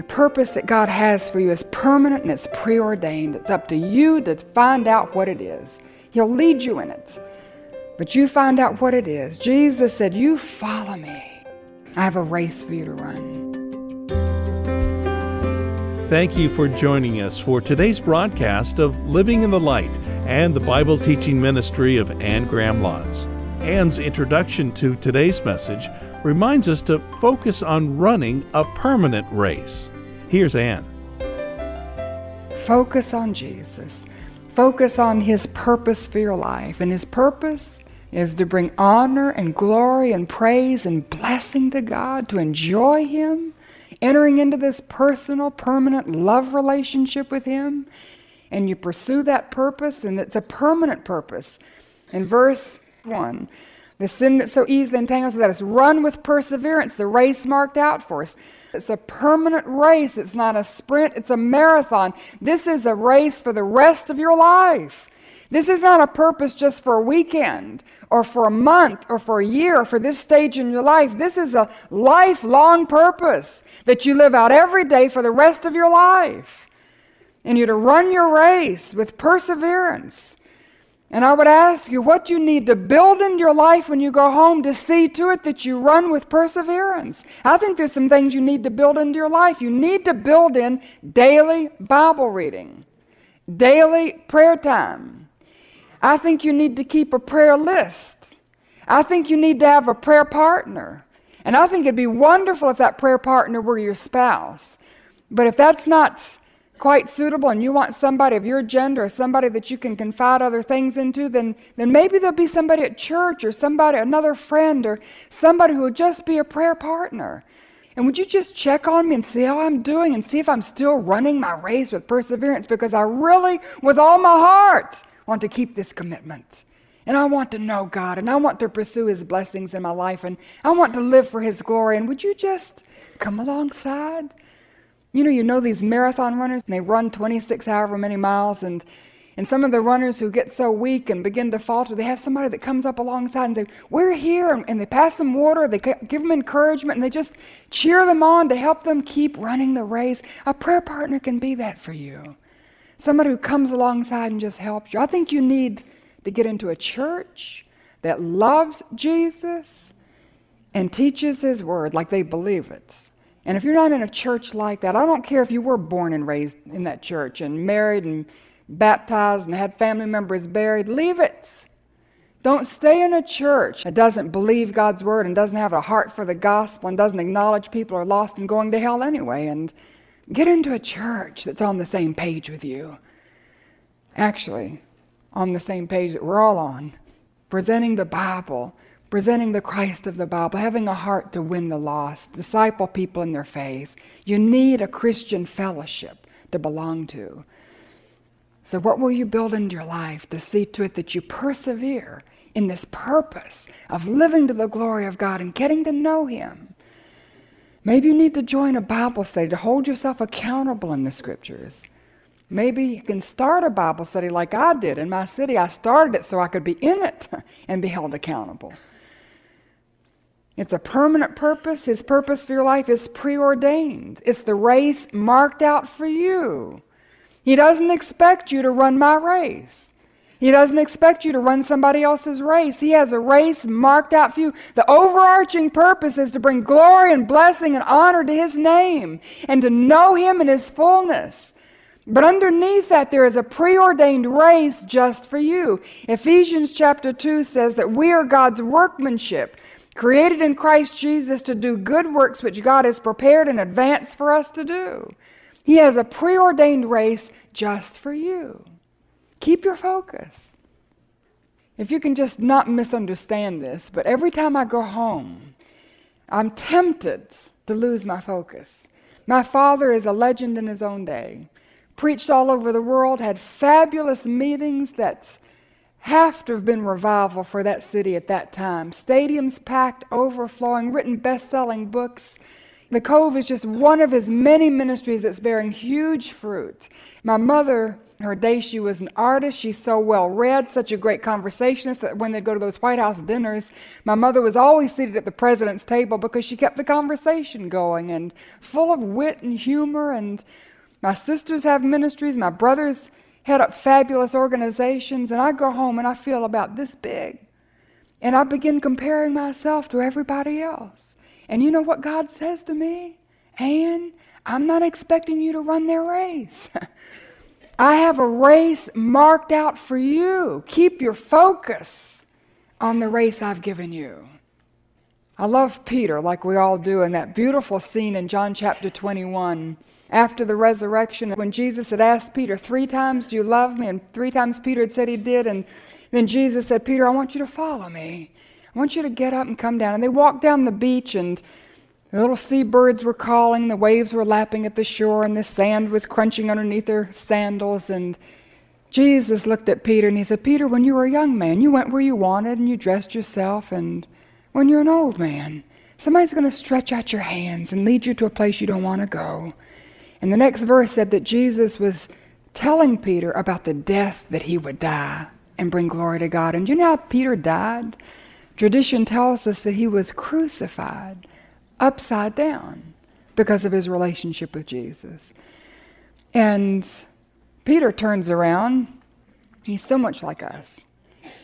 The purpose that God has for you is permanent and it's preordained. It's up to you to find out what it is. He'll lead you in it. But you find out what it is. Jesus said, You follow me. I have a race for you to run. Thank you for joining us for today's broadcast of Living in the Light and the Bible teaching ministry of Anne Graham Lotz. Anne's introduction to today's message reminds us to focus on running a permanent race. Here's Anne. Focus on Jesus. Focus on His purpose for your life. And His purpose is to bring honor and glory and praise and blessing to God, to enjoy Him, entering into this personal, permanent love relationship with Him. And you pursue that purpose, and it's a permanent purpose. In verse 1, the sin that so easily entangles let us run with perseverance the race marked out for us. It's a permanent race. It's not a sprint, it's a marathon. This is a race for the rest of your life. This is not a purpose just for a weekend or for a month or for a year or for this stage in your life. This is a lifelong purpose that you live out every day for the rest of your life. And you're to run your race with perseverance. And I would ask you what you need to build in your life when you go home to see to it that you run with perseverance. I think there's some things you need to build into your life. You need to build in daily Bible reading, daily prayer time. I think you need to keep a prayer list. I think you need to have a prayer partner. And I think it'd be wonderful if that prayer partner were your spouse. But if that's not quite suitable and you want somebody of your gender somebody that you can confide other things into, then, then maybe there'll be somebody at church or somebody, another friend or somebody who will just be a prayer partner. And would you just check on me and see how I'm doing and see if I'm still running my race with perseverance? Because I really, with all my heart, want to keep this commitment. And I want to know God and I want to pursue His blessings in my life and I want to live for His glory. And would you just come alongside? You know, you know these marathon runners, and they run 26 however many miles, and, and some of the runners who get so weak and begin to falter, they have somebody that comes up alongside and say, We're here, and, they pass them water, they give them encouragement, and they just cheer them on to help them keep running the race. A prayer partner can be that for you. Somebody who comes alongside and just helps you. I think you need to get into a church that loves Jesus and teaches His Word like they believe it. And if you're not in a church like that, I don't care if you were born and raised in that church and married and baptized and had family members buried, leave it. Don't stay in a church that doesn't believe God's word and doesn't have a heart for the gospel and doesn't acknowledge people are lost and going to hell anyway. And get into a church that's on the same page with you. Actually, on the same page that we're all on, presenting the Bible presenting the Christ of the Bible, having a heart to win the lost, disciple people in their faith. You need a Christian fellowship to belong to. So, what will you build into your life to see to it that you persevere in this purpose of living to the glory of God and getting to know Him? Maybe you need to join a Bible study to hold yourself accountable in the scriptures. Maybe you can start a Bible study like I did in my city. I started it so I could be in it and be held accountable. It's a permanent purpose. His purpose for your life is preordained. It's the race marked out for you. He doesn't expect you to run my race. He doesn't expect you to run somebody else's race. He has a race marked out for you. The overarching purpose is to bring glory and blessing and honor to His name and to know Him in His fullness. But underneath that, there is a preordained race just for you. Ephesians chapter 2 says that we are God's workmanship created in Christ Jesus to do good works which God has prepared in advance for us to do. He has a preordained race just for you. Keep your focus. If you can just not misunderstand this, but every time I go home, I'm tempted to lose my focus. My father is a legend in his own day. Preached all over the world, had fabulous meetings that have to have been revival for that city at that time. Stadiums packed, overflowing, written best selling books. The Cove is just one of his many ministries that's bearing huge fruit. My mother her day she was an artist. She's so well read, such a great conversationist that when they'd go to those White House dinners, my mother was always seated at the president's table because she kept the conversation going and full of wit and humor. And my sisters have ministries, my brothers head up fabulous organizations, and I go home and I feel about this big. And I begin comparing myself to everybody else. And you know what God says to me? Anne, I'm not expecting you to run their race. I have a race marked out for you. Keep your focus on the race I've given you. I love Peter, like we all do, in that beautiful scene in John chapter 21. After the resurrection, when Jesus had asked Peter three times, Do you love me? And three times Peter had said he did. And then Jesus said, Peter, I want you to follow me. I want you to get up and come down. And they walked down the beach, and the little seabirds were calling, the waves were lapping at the shore, and the sand was crunching underneath their sandals. And Jesus looked at Peter and he said, Peter, when you were a young man, you went where you wanted and you dressed yourself. And when you're an old man, somebody's going to stretch out your hands and lead you to a place you don't want to go. And the next verse said that Jesus was telling Peter about the death that he would die and bring glory to God. And you know how Peter died? Tradition tells us that he was crucified upside down because of his relationship with Jesus. And Peter turns around, he's so much like us,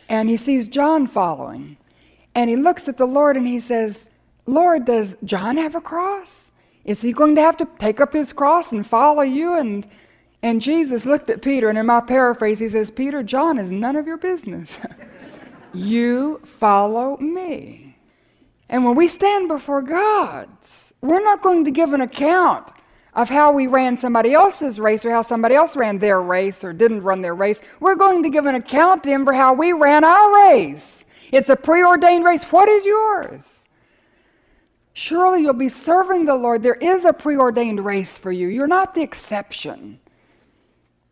and he sees John following. And he looks at the Lord and he says, Lord, does John have a cross? Is he going to have to take up his cross and follow you? And, and Jesus looked at Peter, and in my paraphrase, he says, Peter, John is none of your business. you follow me. And when we stand before God, we're not going to give an account of how we ran somebody else's race or how somebody else ran their race or didn't run their race. We're going to give an account to Him for how we ran our race. It's a preordained race. What is yours? Surely you'll be serving the Lord. There is a preordained race for you. You're not the exception.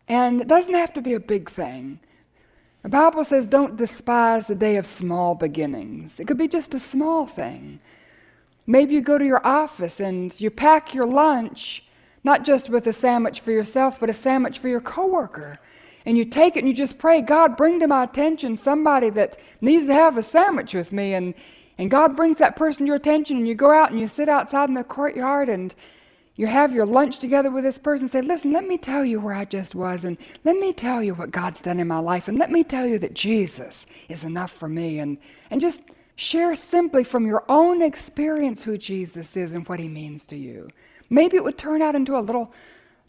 And it doesn't have to be a big thing. The Bible says, don't despise the day of small beginnings. It could be just a small thing. Maybe you go to your office and you pack your lunch, not just with a sandwich for yourself, but a sandwich for your coworker. And you take it and you just pray, God, bring to my attention somebody that needs to have a sandwich with me. And, and God brings that person to your attention, and you go out and you sit outside in the courtyard and you have your lunch together with this person, say, Listen, let me tell you where I just was, and let me tell you what God's done in my life, and let me tell you that Jesus is enough for me. And, and just share simply from your own experience who Jesus is and what he means to you. Maybe it would turn out into a little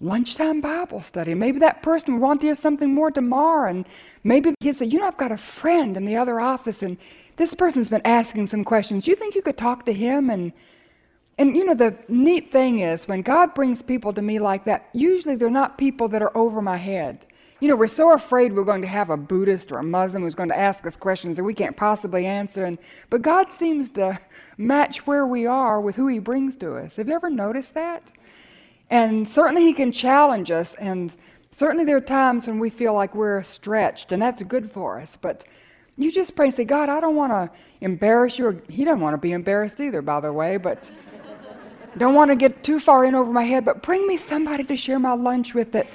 lunchtime Bible study. Maybe that person would want to hear something more tomorrow. And maybe he said, You know, I've got a friend in the other office, and this person's been asking some questions. Do you think you could talk to him? And and you know, the neat thing is when God brings people to me like that, usually they're not people that are over my head. You know, we're so afraid we're going to have a Buddhist or a Muslim who's going to ask us questions that we can't possibly answer. And, but God seems to match where we are with who He brings to us. Have you ever noticed that? And certainly He can challenge us. And certainly there are times when we feel like we're stretched, and that's good for us. But you just pray and say, God, I don't want to embarrass you. He doesn't want to be embarrassed either, by the way. But don't want to get too far in over my head, but bring me somebody to share my lunch with that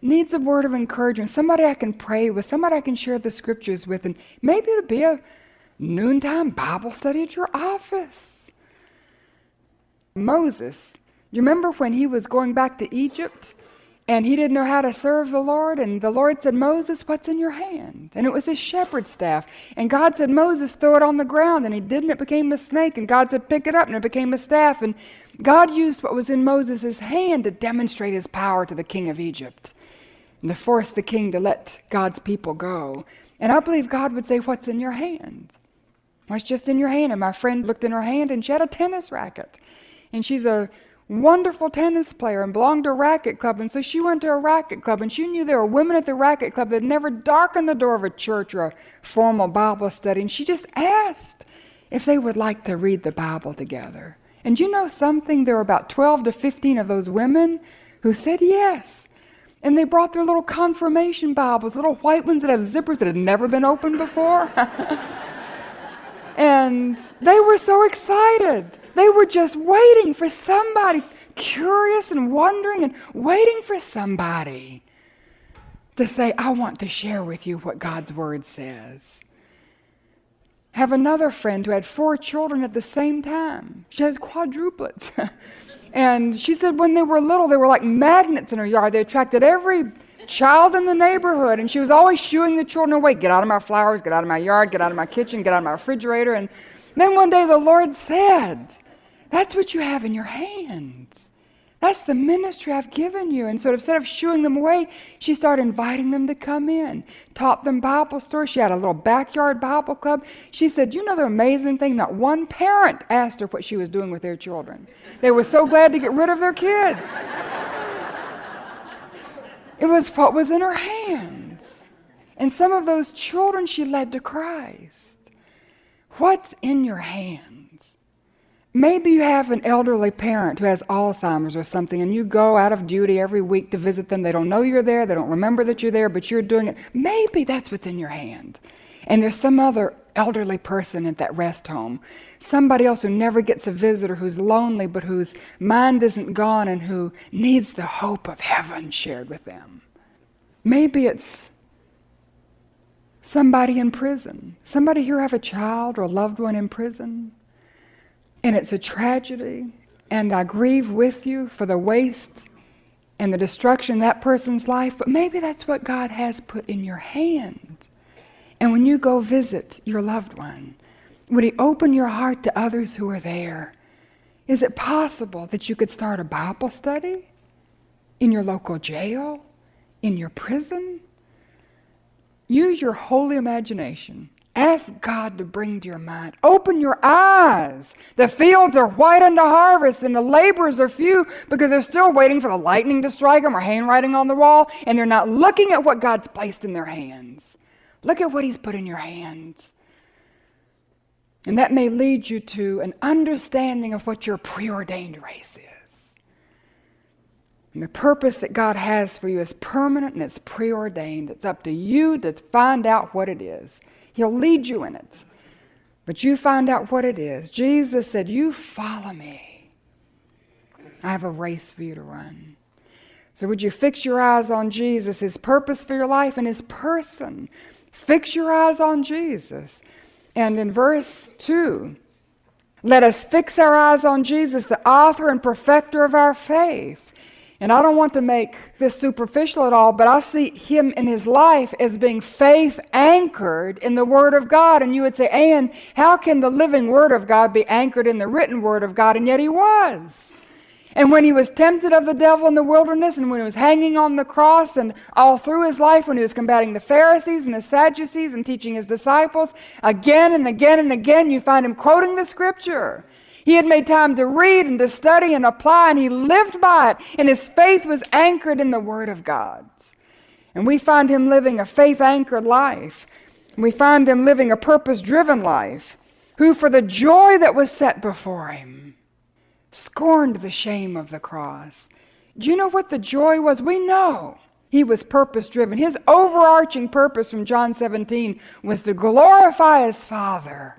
needs a word of encouragement, somebody I can pray with, somebody I can share the scriptures with, and maybe it'll be a noontime Bible study at your office. Moses, you remember when he was going back to Egypt and he didn't know how to serve the Lord? And the Lord said, Moses, what's in your hand? And it was his shepherd's staff. And God said, Moses, throw it on the ground. And he didn't, it became a snake. And God said, pick it up, and it became a staff. And God used what was in Moses' hand to demonstrate his power to the king of Egypt and to force the king to let God's people go. And I believe God would say, What's in your hand? What's just in your hand? And my friend looked in her hand and she had a tennis racket. And she's a wonderful tennis player and belonged to a racket club. And so she went to a racket club and she knew there were women at the racket club that never darkened the door of a church or a formal Bible study. And she just asked if they would like to read the Bible together. And you know something? There were about 12 to 15 of those women who said yes. And they brought their little confirmation Bibles, little white ones that have zippers that had never been opened before. and they were so excited. They were just waiting for somebody, curious and wondering and waiting for somebody to say, I want to share with you what God's Word says. I Have another friend who had four children at the same time. She has quadruplets. and she said when they were little, they were like magnets in her yard. They attracted every child in the neighborhood. And she was always shooing the children away get out of my flowers, get out of my yard, get out of my kitchen, get out of my refrigerator. And then one day the Lord said, That's what you have in your hands. That's the ministry I've given you. And so instead of shooing them away, she started inviting them to come in, taught them Bible stories. She had a little backyard Bible club. She said, You know the amazing thing? Not one parent asked her what she was doing with their children. They were so glad to get rid of their kids. it was what was in her hands. And some of those children she led to Christ. What's in your hands? Maybe you have an elderly parent who has Alzheimer's or something, and you go out of duty every week to visit them. They don't know you're there, they don't remember that you're there, but you're doing it. Maybe that's what's in your hand. And there's some other elderly person at that rest home, somebody else who never gets a visitor, who's lonely, but whose mind isn't gone, and who needs the hope of heaven shared with them. Maybe it's somebody in prison. Somebody here have a child or a loved one in prison. And it's a tragedy, and I grieve with you for the waste and the destruction that person's life, but maybe that's what God has put in your hand. And when you go visit your loved one, would He open your heart to others who are there? Is it possible that you could start a Bible study in your local jail, in your prison? Use your holy imagination Ask God to bring to your mind. Open your eyes. The fields are white unto harvest, and the laborers are few because they're still waiting for the lightning to strike them or handwriting on the wall, and they're not looking at what God's placed in their hands. Look at what He's put in your hands. And that may lead you to an understanding of what your preordained race is. And the purpose that God has for you is permanent and it's preordained. It's up to you to find out what it is. He'll lead you in it. But you find out what it is. Jesus said, You follow me. I have a race for you to run. So, would you fix your eyes on Jesus, His purpose for your life, and His person? Fix your eyes on Jesus. And in verse 2, let us fix our eyes on Jesus, the author and perfecter of our faith. And I don't want to make this superficial at all, but I see him in his life as being faith anchored in the Word of God. And you would say, Anne, how can the living Word of God be anchored in the written Word of God? And yet he was. And when he was tempted of the devil in the wilderness, and when he was hanging on the cross, and all through his life, when he was combating the Pharisees and the Sadducees and teaching his disciples, again and again and again, you find him quoting the scripture. He had made time to read and to study and apply, and he lived by it, and his faith was anchored in the Word of God. And we find him living a faith anchored life. We find him living a purpose driven life, who, for the joy that was set before him, scorned the shame of the cross. Do you know what the joy was? We know. He was purpose driven. His overarching purpose from John 17 was to glorify his Father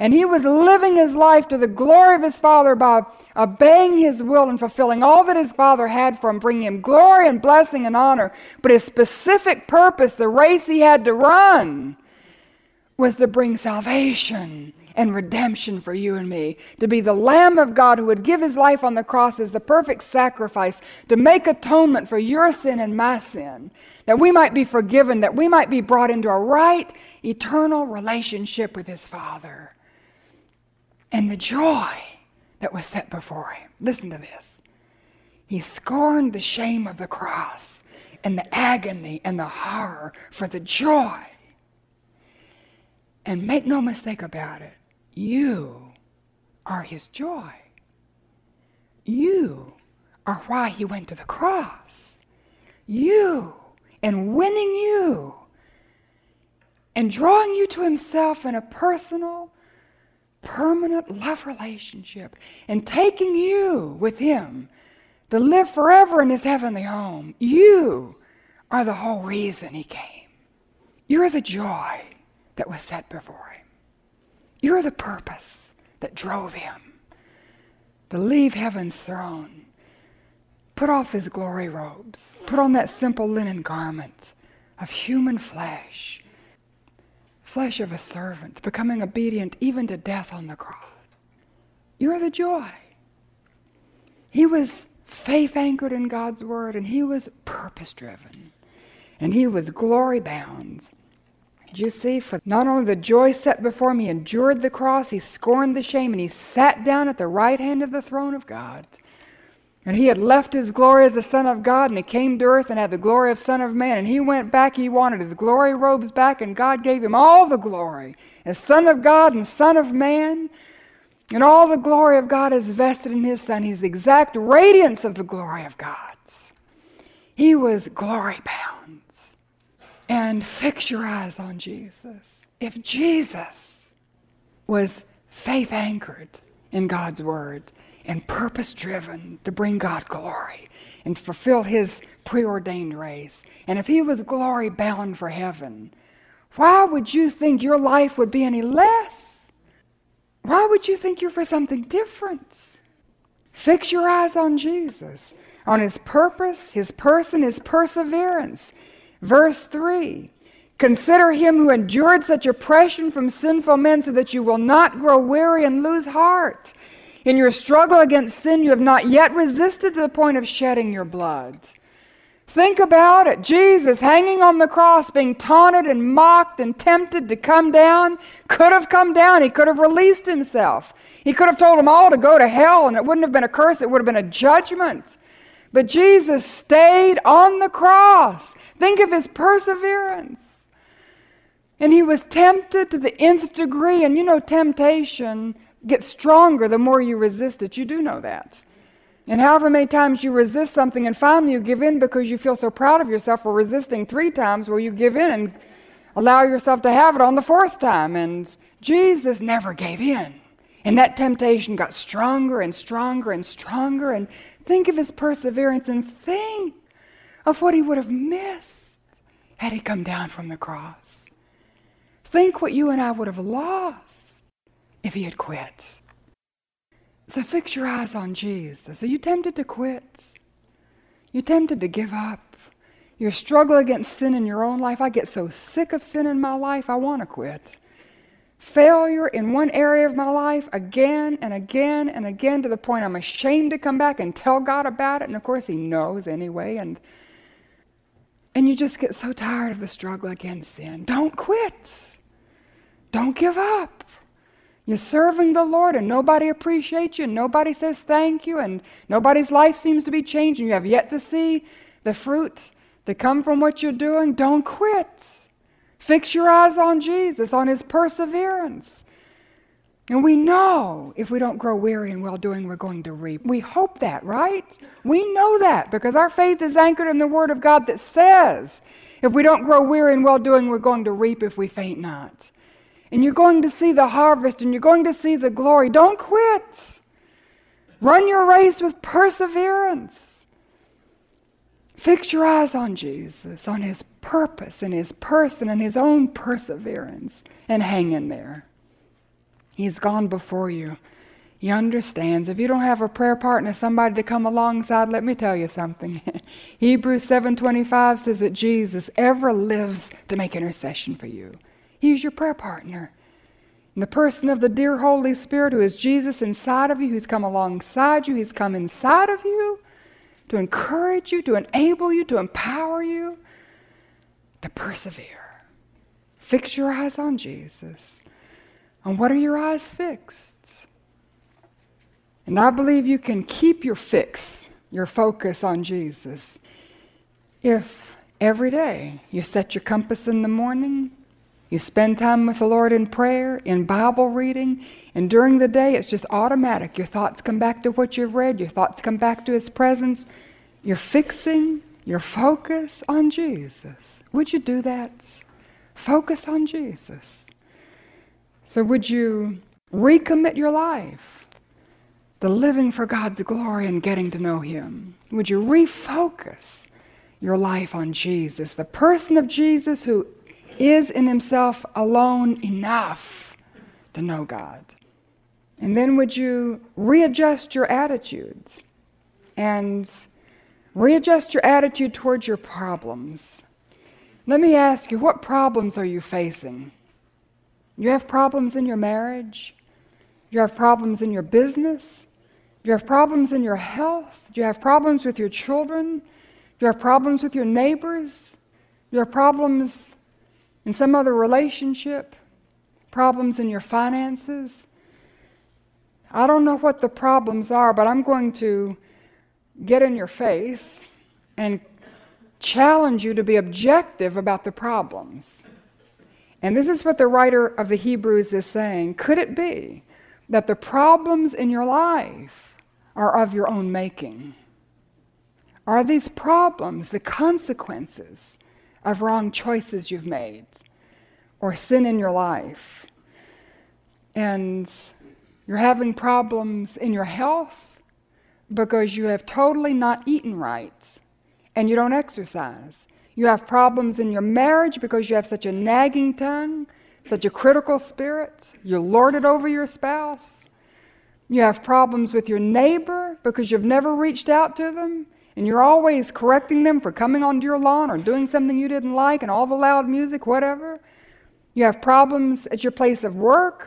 and he was living his life to the glory of his Father by obeying his will and fulfilling all that his Father had for him, bringing him glory and blessing and honor. But his specific purpose, the race he had to run, was to bring salvation and redemption for you and me, to be the Lamb of God who would give his life on the cross as the perfect sacrifice to make atonement for your sin and my sin, that we might be forgiven, that we might be brought into a right, eternal relationship with his Father and the joy that was set before him. Listen to this. He scorned the shame of the cross and the agony and the horror for the joy. And make no mistake about it, you are his joy. You are why he went to the cross. You, and winning you, and drawing you to himself in a personal, permanent love relationship and taking you with Him to live forever in His heavenly home. You are the whole reason He came. You're the joy that was set before Him. You're the purpose that drove Him to leave heaven's throne, put off his glory robes, put on that simple linen garment of human flesh, flesh of a servant, becoming obedient even to death on the cross. You're the joy. He was faith anchored in God's word, and he was purpose driven, and he was glory bound. Did you see? For not only the joy set before him, he endured the cross, he scorned the shame, and he sat down at the right hand of the throne of God. And he had left his glory as the Son of God, and he came to earth and had the glory of Son of Man. And he went back, he wanted his glory robes back, and God gave him all the glory as Son of God and Son of Man. And all the glory of God is vested in his Son. He's the exact radiance of the glory of God. He was glory bound and fix your eyes on Jesus. If Jesus was faith anchored in God's word and purpose driven to bring God glory and fulfill his preordained race, and if he was glory bound for heaven, why would you think your life would be any less? Why would you think you're for something different? Fix your eyes on Jesus, on his purpose, his person, his perseverance. Verse 3 Consider him who endured such oppression from sinful men so that you will not grow weary and lose heart. In your struggle against sin, you have not yet resisted to the point of shedding your blood. Think about it. Jesus hanging on the cross, being taunted and mocked and tempted to come down, could have come down. He could have released himself. He could have told them all to go to hell, and it wouldn't have been a curse, it would have been a judgment. But Jesus stayed on the cross. Think of his perseverance. And he was tempted to the nth degree. And you know, temptation gets stronger the more you resist it. You do know that. And however many times you resist something and finally you give in because you feel so proud of yourself for resisting three times, well, you give in and allow yourself to have it on the fourth time. And Jesus never gave in. And that temptation got stronger and stronger and stronger. And think of his perseverance and think of what he would have missed had he come down from the cross. Think what you and I would have lost if he had quit. So fix your eyes on Jesus. Are you tempted to quit? You're tempted to give up? Your struggle against sin in your own life. I get so sick of sin in my life, I want to quit. Failure in one area of my life again and again and again to the point I'm ashamed to come back and tell God about it. And of course, He knows anyway. And and you just get so tired of the struggle against sin. Don't quit. Don't give up. You're serving the Lord and nobody appreciates you, and nobody says thank you, and nobody's life seems to be changing. You have yet to see the fruit to come from what you're doing. Don't quit. Fix your eyes on Jesus, on his perseverance. And we know if we don't grow weary in well doing, we're going to reap. We hope that, right? We know that because our faith is anchored in the Word of God that says if we don't grow weary in well doing, we're going to reap if we faint not. And you're going to see the harvest and you're going to see the glory. Don't quit. Run your race with perseverance. Fix your eyes on Jesus, on His purpose and His person and His own perseverance, and hang in there. He's gone before you. He understands. If you don't have a prayer partner, somebody to come alongside, let me tell you something. Hebrews 7:25 says that Jesus ever lives to make intercession for you. He's your prayer partner. In the person of the dear Holy Spirit, who is Jesus inside of you, who's come alongside you, he's come inside of you to encourage you, to enable you, to empower you, to persevere. Fix your eyes on Jesus. On what are your eyes fixed? And I believe you can keep your fix, your focus on Jesus, if every day you set your compass in the morning, you spend time with the Lord in prayer, in Bible reading, and during the day it's just automatic. Your thoughts come back to what you've read, your thoughts come back to His presence. You're fixing your focus on Jesus. Would you do that? Focus on Jesus. So, would you recommit your life to living for God's glory and getting to know Him? Would you refocus your life on Jesus, the person of Jesus who is in Himself alone enough to know God? And then would you readjust your attitudes and Readjust your attitude towards your problems. Let me ask you, what problems are you facing? You have problems in your marriage? You have problems in your business? You have problems in your health? Do you have problems with your children? Do you have problems with your neighbors? Do you have problems in some other relationship? Problems in your finances? I don't know what the problems are, but I'm going to get in your face and challenge you to be objective about the problems. And this is what the writer of the Hebrews is saying. Could it be that the problems in your life are of your own making? Are these problems the consequences of wrong choices you've made or sin in your life? And you're having problems in your health because you have totally not eaten right and you don't exercise. You have problems in your marriage because you have such a nagging tongue, such a critical spirit. You lord it over your spouse. You have problems with your neighbor because you've never reached out to them and you're always correcting them for coming onto your lawn or doing something you didn't like and all the loud music, whatever. You have problems at your place of work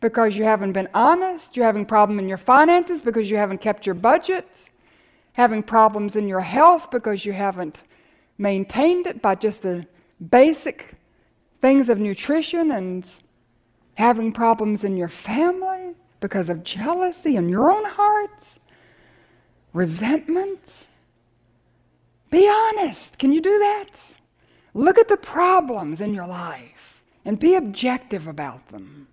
because you haven't been honest. You're having problems in your finances because you haven't kept your budget. Having problems in your health because you haven't maintained it by just the basic things of nutrition and having problems in your family because of jealousy in your own heart, resentment. Be honest. Can you do that? Look at the problems in your life and be objective about them.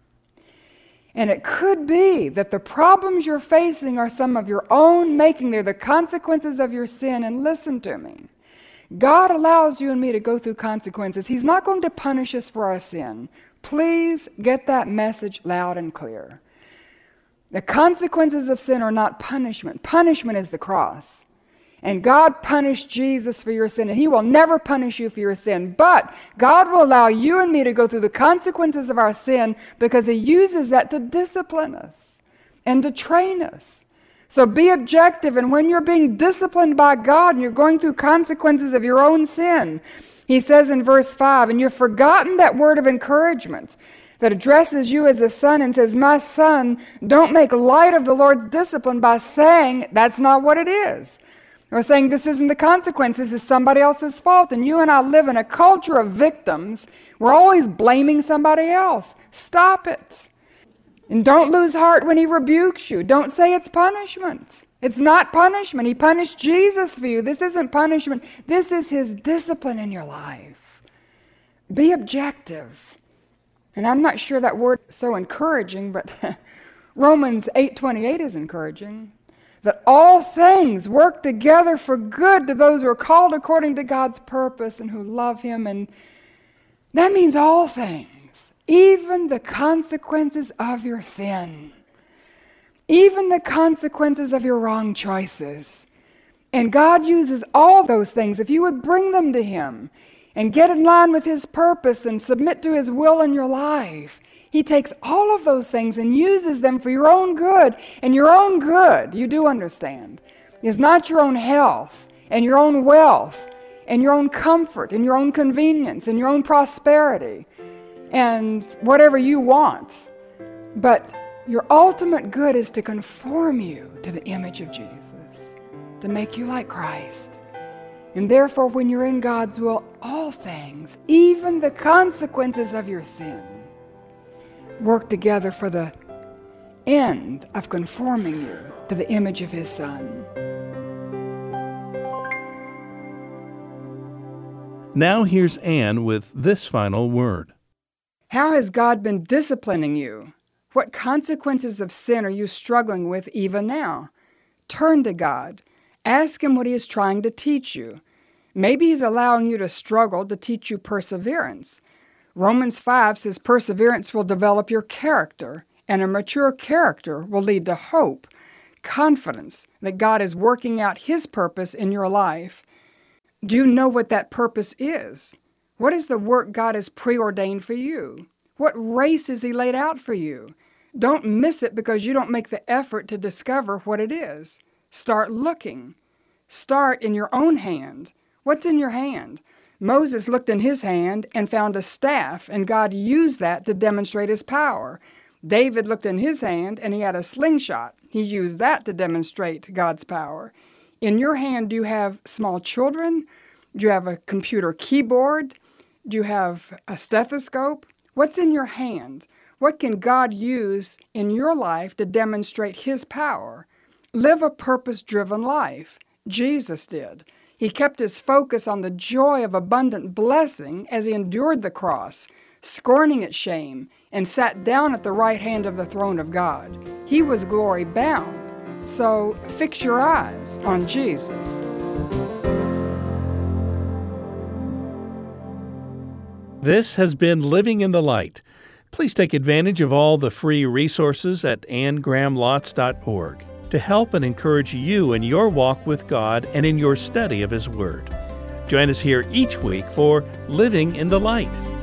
And it could be that the problems you're facing are some of your own making. They're the consequences of your sin. And listen to me God allows you and me to go through consequences. He's not going to punish us for our sin. Please get that message loud and clear. The consequences of sin are not punishment, punishment is the cross. And God punished Jesus for your sin, and He will never punish you for your sin. But God will allow you and me to go through the consequences of our sin because He uses that to discipline us and to train us. So be objective, and when you're being disciplined by God and you're going through consequences of your own sin, He says in verse 5, and you've forgotten that word of encouragement that addresses you as a son and says, My son, don't make light of the Lord's discipline by saying that's not what it is. Or saying this isn't the consequence, this is somebody else's fault. And you and I live in a culture of victims. We're always blaming somebody else. Stop it. And don't lose heart when he rebukes you. Don't say it's punishment. It's not punishment. He punished Jesus for you. This isn't punishment. This is his discipline in your life. Be objective. And I'm not sure that word is so encouraging, but Romans 8:28 is encouraging that all things work together for good to those who are called according to God's purpose and who love Him. And that means all things, even the consequences of your sin, even the consequences of your wrong choices. And God uses all those things. If you would bring them to Him and get in line with His purpose and submit to His will in your life, he takes all of those things and uses them for your own good. And your own good, you do understand, is not your own health and your own wealth and your own comfort and your own convenience and your own prosperity and whatever you want. But your ultimate good is to conform you to the image of Jesus, to make you like Christ. And therefore, when you're in God's will, all things, even the consequences of your sin, work together for the end of conforming you to the image of his son. Now here's Anne with this final word. How has God been disciplining you? What consequences of sin are you struggling with even now? Turn to God. Ask Him what He is trying to teach you. Maybe He's allowing you to struggle to teach you perseverance. Romans 5 says perseverance will develop your character, and a mature character will lead to hope, confidence that God is working out His purpose in your life. Do you know what that purpose is? What is the work God has preordained for you? What race has He laid out for you? Don't miss it because you don't make the effort to discover what it is. Start looking. Start in your own hand. What's in your hand? Moses looked in his hand and found a staff, and God used that to demonstrate his power. David looked in his hand and he had a slingshot. He used that to demonstrate God's power. In your hand, do you have small children? Do you have a computer keyboard? Do you have a stethoscope? What's in your hand? What can God use in your life to demonstrate His power? Live a purpose driven life. Jesus did. He kept his focus on the joy of abundant blessing as he endured the cross, scorning its shame, and sat down at the right hand of the throne of God. He was glory bound. So fix your eyes on Jesus. This has been Living in the Light. Please take advantage of all the free resources at annegrahamlotz.org to help and encourage you in your walk with God and in your study of His Word. Join us here each week for Living in the Light.